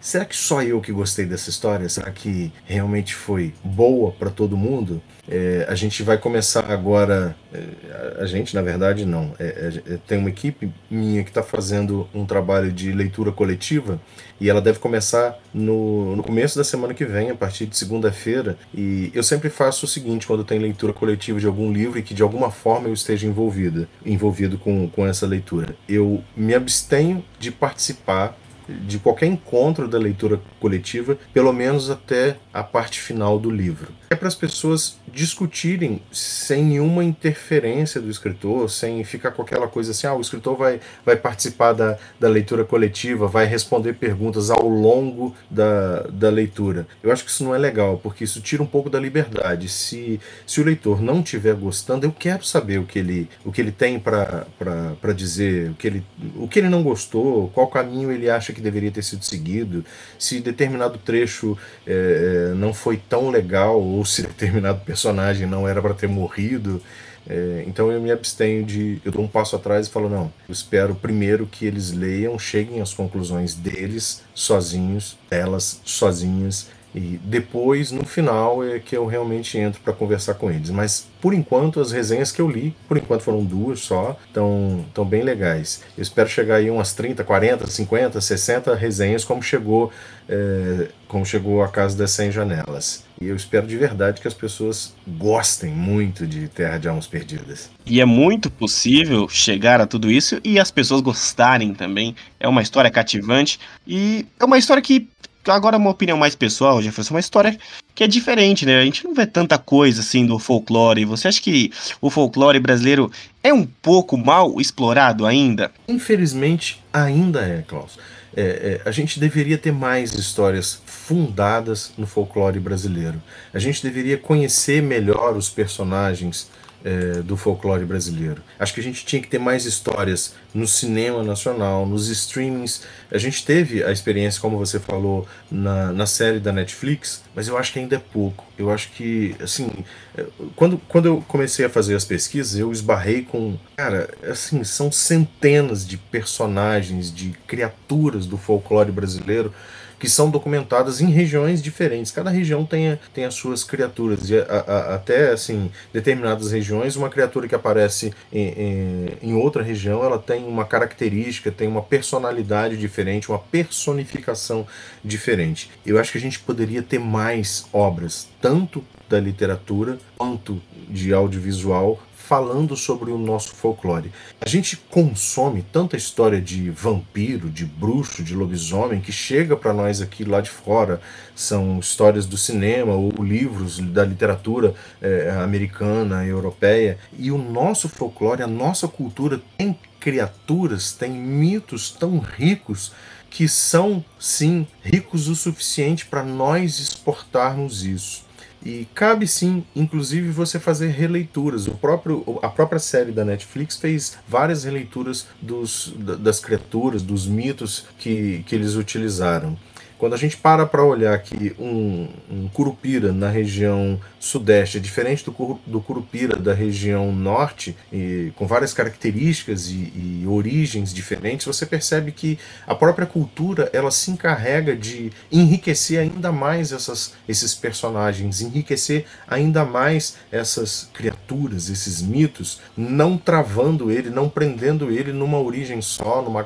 Será que só eu que gostei dessa história? Será que realmente foi boa para todo mundo? É, a gente vai começar agora. É, a gente, na verdade, não. É, é tem uma equipe minha que está fazendo um trabalho de leitura coletiva e ela deve começar no, no começo da semana que vem, a partir de segunda-feira. E eu sempre faço o seguinte quando tem leitura coletiva de algum livro e que de alguma forma eu esteja envolvida, envolvido com, com essa leitura. Eu me abstenho de participar de qualquer encontro da leitura coletiva, pelo menos até a parte final do livro. É para as pessoas discutirem sem nenhuma interferência do escritor, sem ficar com aquela coisa assim, ah, o escritor vai, vai participar da, da leitura coletiva, vai responder perguntas ao longo da, da leitura. Eu acho que isso não é legal, porque isso tira um pouco da liberdade. Se, se o leitor não estiver gostando, eu quero saber o que ele, o que ele tem para dizer, o que, ele, o que ele não gostou, qual caminho ele acha que deveria ter sido seguido, se determinado trecho é, não foi tão legal, ou se determinado personagem não era para ter morrido. É, então eu me abstenho de. Eu dou um passo atrás e falo: não, eu espero primeiro que eles leiam, cheguem às conclusões deles, sozinhos, elas sozinhas, e depois, no final, é que eu realmente entro para conversar com eles. Mas por enquanto, as resenhas que eu li, por enquanto foram duas só, estão tão bem legais. Eu espero chegar aí umas 30, 40, 50, 60 resenhas, como chegou, é, como chegou a Casa das 100 Janelas. E eu espero de verdade que as pessoas gostem muito de Terra de Almas Perdidas. E é muito possível chegar a tudo isso e as pessoas gostarem também. É uma história cativante e é uma história que agora uma opinião mais pessoal, Jefferson, uma história que é diferente, né? A gente não vê tanta coisa assim do folclore. Você acha que o folclore brasileiro é um pouco mal explorado ainda? Infelizmente, ainda é, Klaus. É, é, a gente deveria ter mais histórias fundadas no folclore brasileiro. A gente deveria conhecer melhor os personagens é, do folclore brasileiro. Acho que a gente tinha que ter mais histórias no cinema nacional, nos streamings. A gente teve a experiência, como você falou, na, na série da Netflix, mas eu acho que ainda é pouco. Eu acho que, assim, é, quando, quando eu comecei a fazer as pesquisas, eu esbarrei com. Cara, assim, são centenas de personagens, de criaturas do folclore brasileiro que são documentadas em regiões diferentes. Cada região tem, tem as suas criaturas. E a, a, até assim, determinadas regiões, uma criatura que aparece em, em, em outra região, ela tem uma característica, tem uma personalidade diferente, uma personificação diferente. Eu acho que a gente poderia ter mais obras, tanto da literatura quanto de audiovisual falando sobre o nosso folclore. A gente consome tanta história de vampiro, de bruxo, de lobisomem que chega para nós aqui lá de fora. São histórias do cinema ou livros da literatura é, americana, europeia. E o nosso folclore, a nossa cultura tem criaturas, tem mitos tão ricos que são sim ricos o suficiente para nós exportarmos isso. E cabe sim, inclusive, você fazer releituras. O próprio, a própria série da Netflix fez várias releituras dos, das criaturas, dos mitos que, que eles utilizaram. Quando a gente para para olhar que um, um, curupira na região sudeste é diferente do, do curupira da região norte, e, com várias características e, e, origens diferentes, você percebe que a própria cultura ela se encarrega de enriquecer ainda mais essas, esses personagens, enriquecer ainda mais essas criaturas, esses mitos, não travando ele, não prendendo ele numa origem só, numa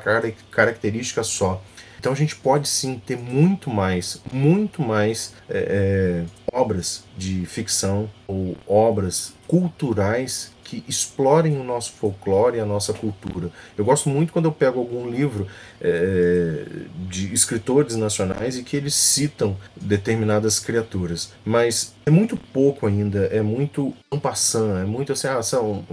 característica só. Então a gente pode sim ter muito mais, muito mais é, é, obras de ficção ou obras culturais que explorem o nosso folclore e a nossa cultura. Eu gosto muito quando eu pego algum livro é, de escritores nacionais e que eles citam determinadas criaturas, mas é muito pouco ainda, é muito um passant, é muito assim, ah, são,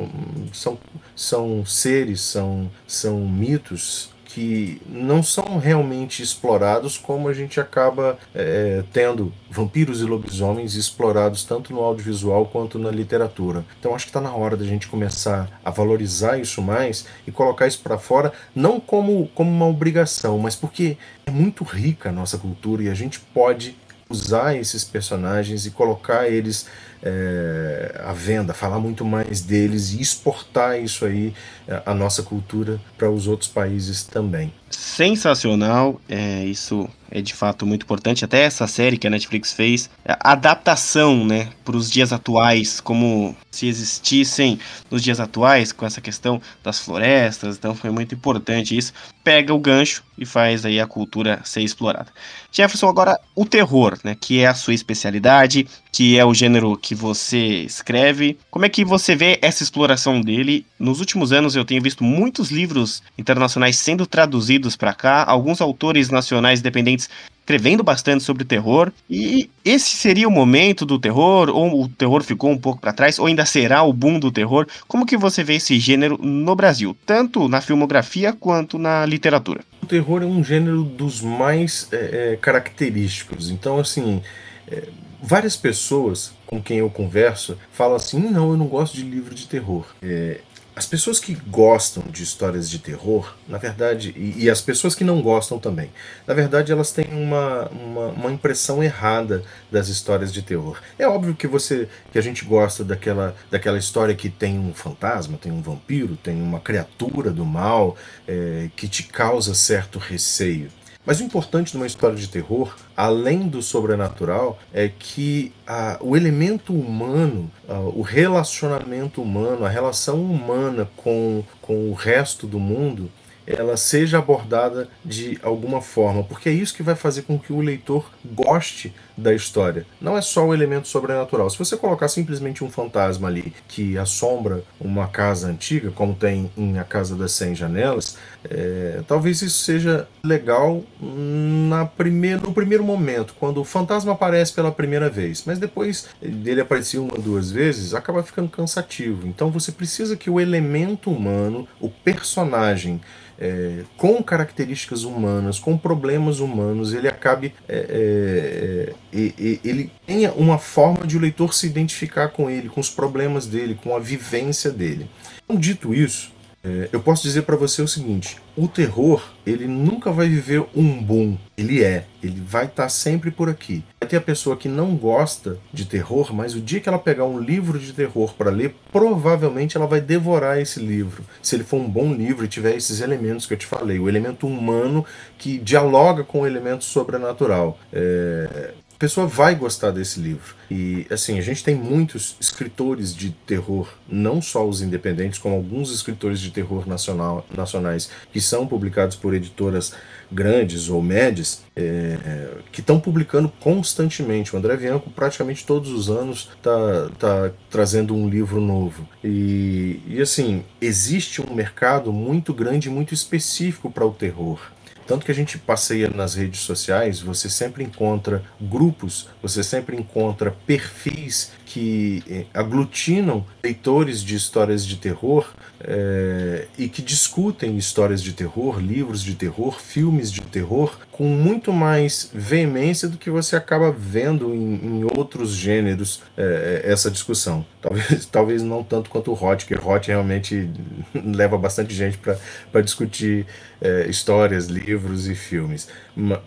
são, são seres, são, são mitos que não são realmente explorados como a gente acaba é, tendo vampiros e lobisomens explorados tanto no audiovisual quanto na literatura. Então acho que está na hora da gente começar a valorizar isso mais e colocar isso para fora, não como, como uma obrigação, mas porque é muito rica a nossa cultura e a gente pode usar esses personagens e colocar eles é, venda, falar muito mais deles e exportar isso aí, é, a nossa cultura, para os outros países também. Sensacional, é, isso é de fato muito importante. Até essa série que a Netflix fez, a adaptação, né, para os dias atuais, como se existissem nos dias atuais, com essa questão das florestas, então foi muito importante isso. Pega o gancho e faz aí a cultura ser explorada. Jefferson, agora o terror, né, que é a sua especialidade, que é o gênero que você escreve. Como é que você vê essa exploração dele? Nos últimos anos eu tenho visto muitos livros internacionais sendo traduzidos para cá, alguns autores nacionais independentes escrevendo bastante sobre terror. E esse seria o momento do terror, ou o terror ficou um pouco para trás, ou ainda será o boom do terror? Como que você vê esse gênero no Brasil, tanto na filmografia quanto na literatura? O terror é um gênero dos mais é, é, característicos. Então, assim, é, várias pessoas com quem eu converso falam assim: não, eu não gosto de livro de terror. É, as pessoas que gostam de histórias de terror, na verdade, e, e, as pessoas que não gostam também, na verdade elas têm uma, uma, uma, impressão errada das histórias de terror. É óbvio que você que a gente gosta daquela, daquela história que tem um fantasma, tem um vampiro, tem uma criatura do mal é, que te causa certo receio. Mas o importante numa história de terror, além do sobrenatural, é que a, o elemento humano, a, o relacionamento humano, a relação humana com, com o resto do mundo, ela seja abordada de alguma forma, porque é isso que vai fazer com que o leitor goste da história. Não é só o elemento sobrenatural. Se você colocar simplesmente um fantasma ali que assombra uma casa antiga, como tem em A Casa das Cem Janelas, é, talvez isso seja legal na primeir, no primeiro momento, quando o fantasma aparece pela primeira vez, mas depois dele aparecer uma ou duas vezes, acaba ficando cansativo. Então você precisa que o elemento humano, o personagem, é, com características humanas, com problemas humanos, ele acabe. É, é, é ele tenha uma forma de o leitor se identificar com ele, com os problemas dele, com a vivência dele. Então, dito isso, é, eu posso dizer para você o seguinte: o terror ele nunca vai viver um boom. Ele é, ele vai estar tá sempre por aqui. Vai ter a pessoa que não gosta de terror, mas o dia que ela pegar um livro de terror para ler, provavelmente ela vai devorar esse livro. Se ele for um bom livro e tiver esses elementos que eu te falei, o elemento humano que dialoga com o elemento sobrenatural. É, pessoa vai gostar desse livro. E assim, a gente tem muitos escritores de terror, não só os independentes, como alguns escritores de terror nacional, nacionais que são publicados por editoras grandes ou médias, é, que estão publicando constantemente. O André Bianco, praticamente todos os anos, está tá trazendo um livro novo. E, e assim, existe um mercado muito grande, muito específico para o terror. Tanto que a gente passeia nas redes sociais, você sempre encontra grupos, você sempre encontra perfis que eh, aglutinam leitores de histórias de terror é, e que discutem histórias de terror, livros de terror, filmes de terror com muito mais veemência do que você acaba vendo em, em outros gêneros é, essa discussão. (laughs) Talvez, talvez não tanto quanto o Hot, que Hot realmente (laughs) leva bastante gente para discutir é, histórias, livros e filmes,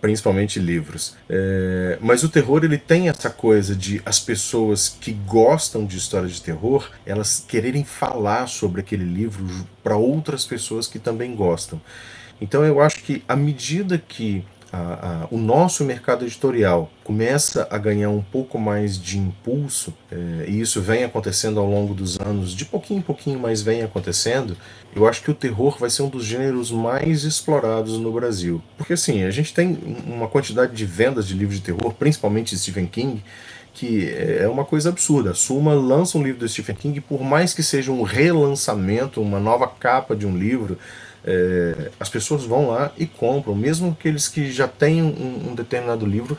principalmente livros. É, mas o terror ele tem essa coisa de as pessoas que gostam de histórias de terror, elas quererem falar sobre aquele livro para outras pessoas que também gostam. Então eu acho que à medida que a, a, o nosso mercado editorial começa a ganhar um pouco mais de impulso, é, e isso vem acontecendo ao longo dos anos, de pouquinho em pouquinho, mas vem acontecendo, eu acho que o terror vai ser um dos gêneros mais explorados no Brasil. Porque assim, a gente tem uma quantidade de vendas de livros de terror, principalmente Stephen King, que é uma coisa absurda. A Suma lança um livro do Stephen King, por mais que seja um relançamento, uma nova capa de um livro, é, as pessoas vão lá e compram, mesmo aqueles que já têm um, um determinado livro,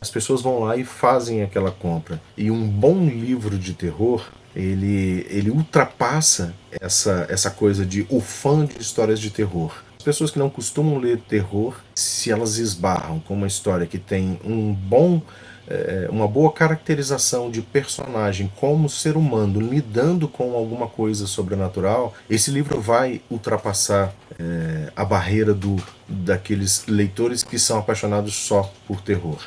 as pessoas vão lá e fazem aquela compra. E um bom livro de terror, ele, ele ultrapassa essa, essa coisa de o fã de histórias de terror. As pessoas que não costumam ler terror, se elas esbarram com uma história que tem um bom é, uma boa caracterização de personagem como ser humano lidando com alguma coisa sobrenatural, esse livro vai ultrapassar é, a barreira do, daqueles leitores que são apaixonados só por terror.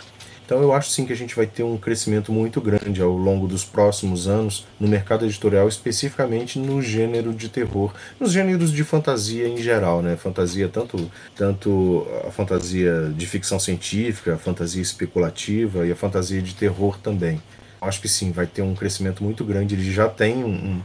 Então eu acho sim que a gente vai ter um crescimento muito grande ao longo dos próximos anos no mercado editorial, especificamente no gênero de terror, nos gêneros de fantasia em geral, né? Fantasia tanto tanto a fantasia de ficção científica, a fantasia especulativa e a fantasia de terror também. Acho que sim, vai ter um crescimento muito grande. Ele já tem um, um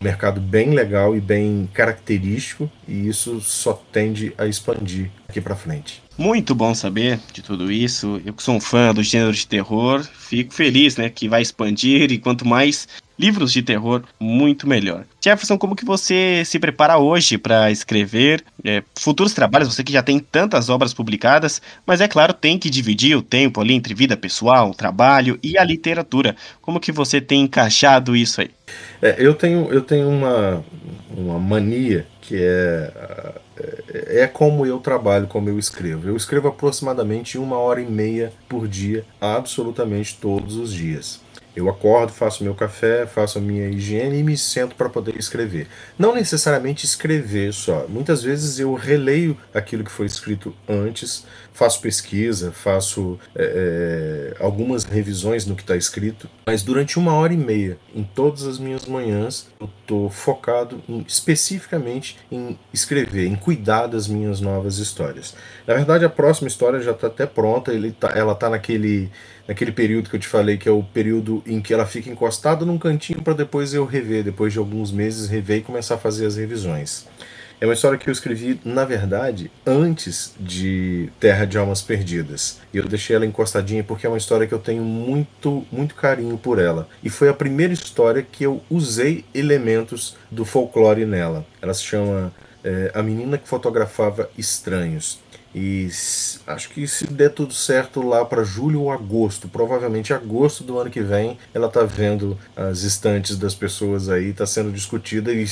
mercado bem legal e bem característico, e isso só tende a expandir aqui para frente. Muito bom saber de tudo isso. Eu que sou um fã do gênero de terror, fico feliz, né, que vai expandir e quanto mais livros de terror, muito melhor. Jefferson, como que você se prepara hoje para escrever é, futuros trabalhos? Você que já tem tantas obras publicadas, mas é claro, tem que dividir o tempo ali entre vida pessoal, trabalho e a literatura. Como que você tem encaixado isso aí? É, eu tenho, eu tenho uma, uma mania que é, é, é como eu trabalho, como eu escrevo. Eu escrevo aproximadamente uma hora e meia por dia, absolutamente todos os dias. Eu acordo, faço meu café, faço a minha higiene e me sento para poder escrever. Não necessariamente escrever só. Muitas vezes eu releio aquilo que foi escrito antes, faço pesquisa, faço é, é algumas revisões no que está escrito, mas durante uma hora e meia, em todas as minhas manhãs, eu estou focado em, especificamente em escrever, em cuidar das minhas novas histórias. Na verdade, a próxima história já está até pronta, tá, ela está naquele naquele período que eu te falei, que é o período em que ela fica encostada num cantinho para depois eu rever, depois de alguns meses rever e começar a fazer as revisões. É uma história que eu escrevi, na verdade, antes de Terra de Almas Perdidas. E eu deixei ela encostadinha porque é uma história que eu tenho muito, muito carinho por ela. E foi a primeira história que eu usei elementos do folclore nela. Ela se chama é, A Menina que Fotografava Estranhos. E acho que se der tudo certo lá para julho ou agosto, provavelmente agosto do ano que vem, ela tá vendo as estantes das pessoas aí, tá sendo discutida e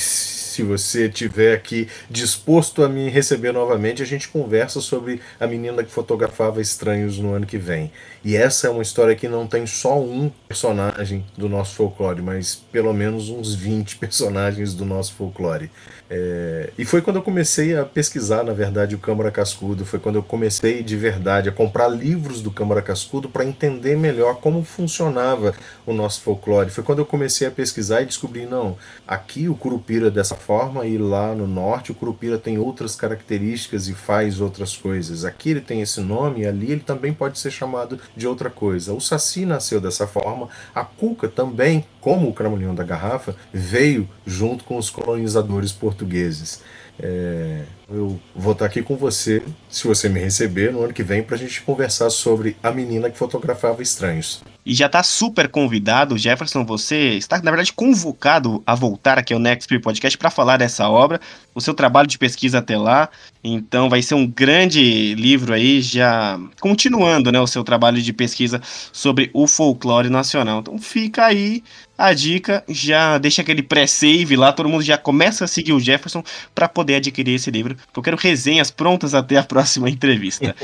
se você tiver aqui disposto a me receber novamente, a gente conversa sobre a menina que fotografava estranhos no ano que vem. E essa é uma história que não tem só um personagem do nosso folclore, mas pelo menos uns 20 (laughs) personagens do nosso folclore. É, e foi quando eu comecei a pesquisar, na verdade, o Câmara Cascudo. Foi quando eu comecei de verdade a comprar livros do Câmara Cascudo para entender melhor como funcionava o nosso folclore. Foi quando eu comecei a pesquisar e descobri, não, aqui o Curupira dessa forma e lá no norte o Curupira tem outras características e faz outras coisas. Aqui ele tem esse nome e ali ele também pode ser chamado de outra coisa. O Saci nasceu dessa forma, a Cuca também, como o Cramunhão da Garrafa, veio junto com os colonizadores portugueses. É, eu vou estar aqui com você, se você me receber, no ano que vem, para a gente conversar sobre a menina que fotografava estranhos. E já está super convidado, Jefferson, você está, na verdade, convocado a voltar aqui ao Next Podcast para falar dessa obra, o seu trabalho de pesquisa até lá. Então vai ser um grande livro aí, já continuando né, o seu trabalho de pesquisa sobre o folclore nacional. Então fica aí a dica, já deixa aquele pré-save lá, todo mundo já começa a seguir o Jefferson para poder adquirir esse livro. Eu quero resenhas prontas até a (laughs) próxima entrevista.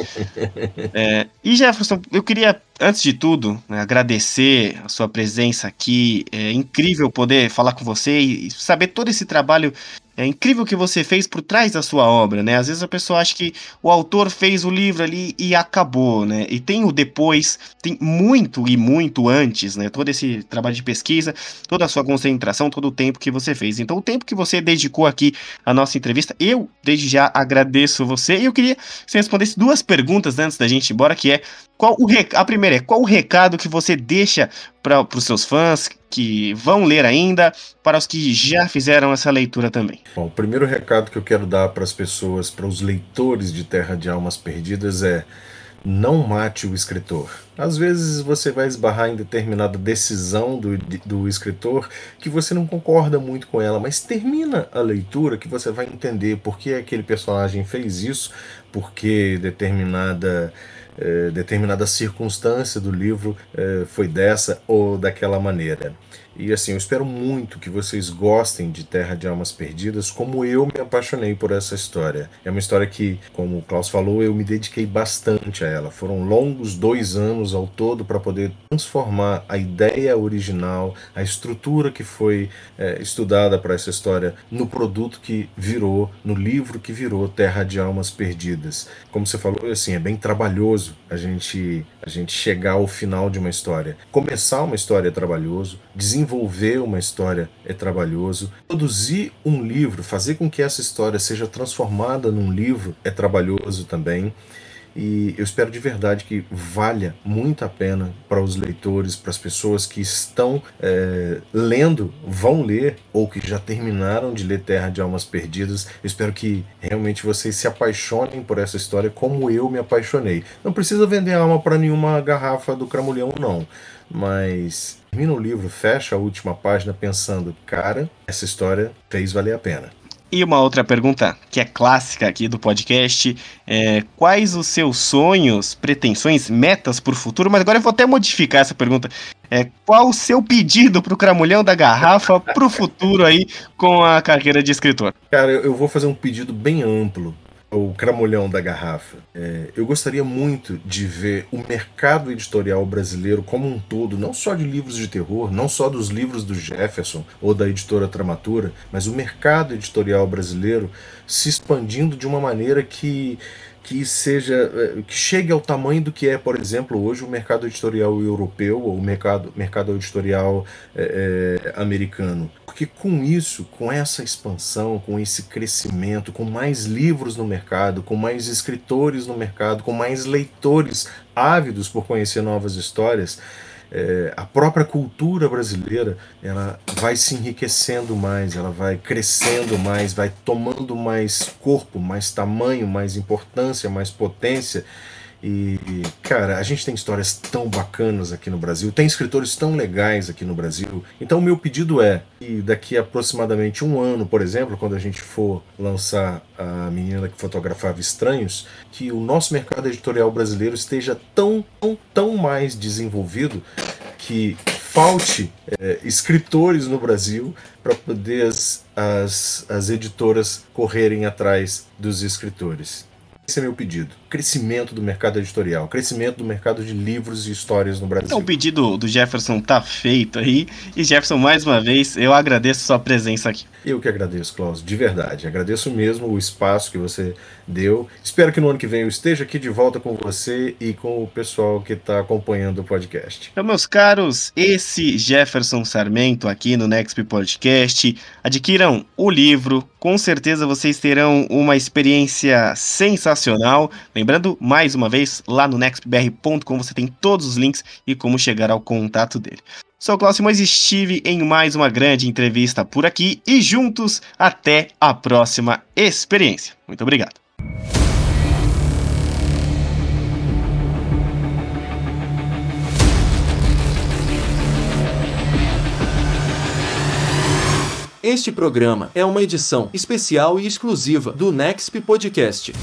é, e Jefferson, eu queria antes de tudo, né, agradecer a sua presença aqui. É incrível poder falar com você e saber todo esse trabalho é incrível o que você fez por trás da sua obra, né? Às vezes a pessoa acha que o autor fez o livro ali e acabou, né? E tem o depois, tem muito e muito antes, né? Todo esse trabalho de pesquisa, toda a sua concentração, todo o tempo que você fez. Então, o tempo que você dedicou aqui à nossa entrevista, eu desde já agradeço você. E eu queria que você respondesse duas perguntas antes da gente ir embora, que é qual o rec... A primeira é qual o recado que você deixa para os seus fãs que vão ler ainda, para os que já fizeram essa leitura também? Bom, o primeiro recado que eu quero dar para as pessoas, para os leitores de Terra de Almas Perdidas é não mate o escritor. Às vezes você vai esbarrar em determinada decisão do, do escritor que você não concorda muito com ela, mas termina a leitura que você vai entender por que aquele personagem fez isso, por que determinada determinada circunstância do livro é, foi dessa ou daquela maneira. E assim, eu espero muito que vocês gostem de Terra de Almas Perdidas, como eu me apaixonei por essa história. É uma história que, como o Klaus falou, eu me dediquei bastante a ela. Foram longos dois anos ao todo para poder transformar a ideia original, a estrutura que foi é, estudada para essa história, no produto que virou, no livro que virou Terra de Almas Perdidas. Como você falou, assim, é bem trabalhoso a gente, a gente chegar ao final de uma história. Começar uma história é trabalhoso, desenvolver uma história é trabalhoso, produzir um livro, fazer com que essa história seja transformada num livro é trabalhoso também. E eu espero de verdade que valha muito a pena para os leitores, para as pessoas que estão é, lendo, vão ler ou que já terminaram de ler Terra de Almas Perdidas. Eu espero que realmente vocês se apaixonem por essa história como eu me apaixonei. Não precisa vender alma para nenhuma garrafa do Cramulhão, não. Mas termina o livro, fecha a última página pensando, cara, essa história fez valer a pena. E uma outra pergunta que é clássica aqui do podcast é quais os seus sonhos, pretensões, metas para o futuro? Mas agora eu vou até modificar essa pergunta. É qual o seu pedido para o Cramulhão da Garrafa para o futuro aí com a carreira de escritor? Cara, eu vou fazer um pedido bem amplo o cramulhão da garrafa. É, eu gostaria muito de ver o mercado editorial brasileiro como um todo, não só de livros de terror, não só dos livros do Jefferson ou da editora Tramatura, mas o mercado editorial brasileiro se expandindo de uma maneira que que seja é, que chegue ao tamanho do que é, por exemplo, hoje o mercado editorial europeu ou o mercado, mercado editorial é, é, americano. Porque com isso, com essa expansão, com esse crescimento, com mais livros no mercado, com mais escritores no mercado, com mais leitores ávidos por conhecer novas histórias, é, a própria cultura brasileira ela vai se enriquecendo mais, ela vai crescendo mais, vai tomando mais corpo, mais tamanho, mais importância, mais potência. E, cara, a gente tem histórias tão bacanas aqui no Brasil, tem escritores tão legais aqui no Brasil. Então, o meu pedido é que daqui a aproximadamente um ano, por exemplo, quando a gente for lançar a menina que fotografava estranhos, que o nosso mercado editorial brasileiro esteja tão, tão, tão mais desenvolvido que falte é, escritores no Brasil para poder as, as, as editoras correrem atrás dos escritores. Esse é meu pedido. Crescimento do mercado editorial, crescimento do mercado de livros e histórias no Brasil. Então, o pedido do Jefferson tá feito aí. E Jefferson, mais uma vez, eu agradeço sua presença aqui. Eu que agradeço, Klaus, de verdade. Agradeço mesmo o espaço que você deu. Espero que no ano que vem eu esteja aqui de volta com você e com o pessoal que está acompanhando o podcast. Então, meus caros, esse Jefferson Sarmento aqui no Nexp Podcast. Adquiram o livro, com certeza vocês terão uma experiência sensacional. Lembrando, mais uma vez, lá no nextbr.com você tem todos os links e como chegar ao contato dele. Sou o Cláudio Simões estive em mais uma grande entrevista por aqui e juntos até a próxima experiência. Muito obrigado. Este programa é uma edição especial e exclusiva do Nexp Podcast.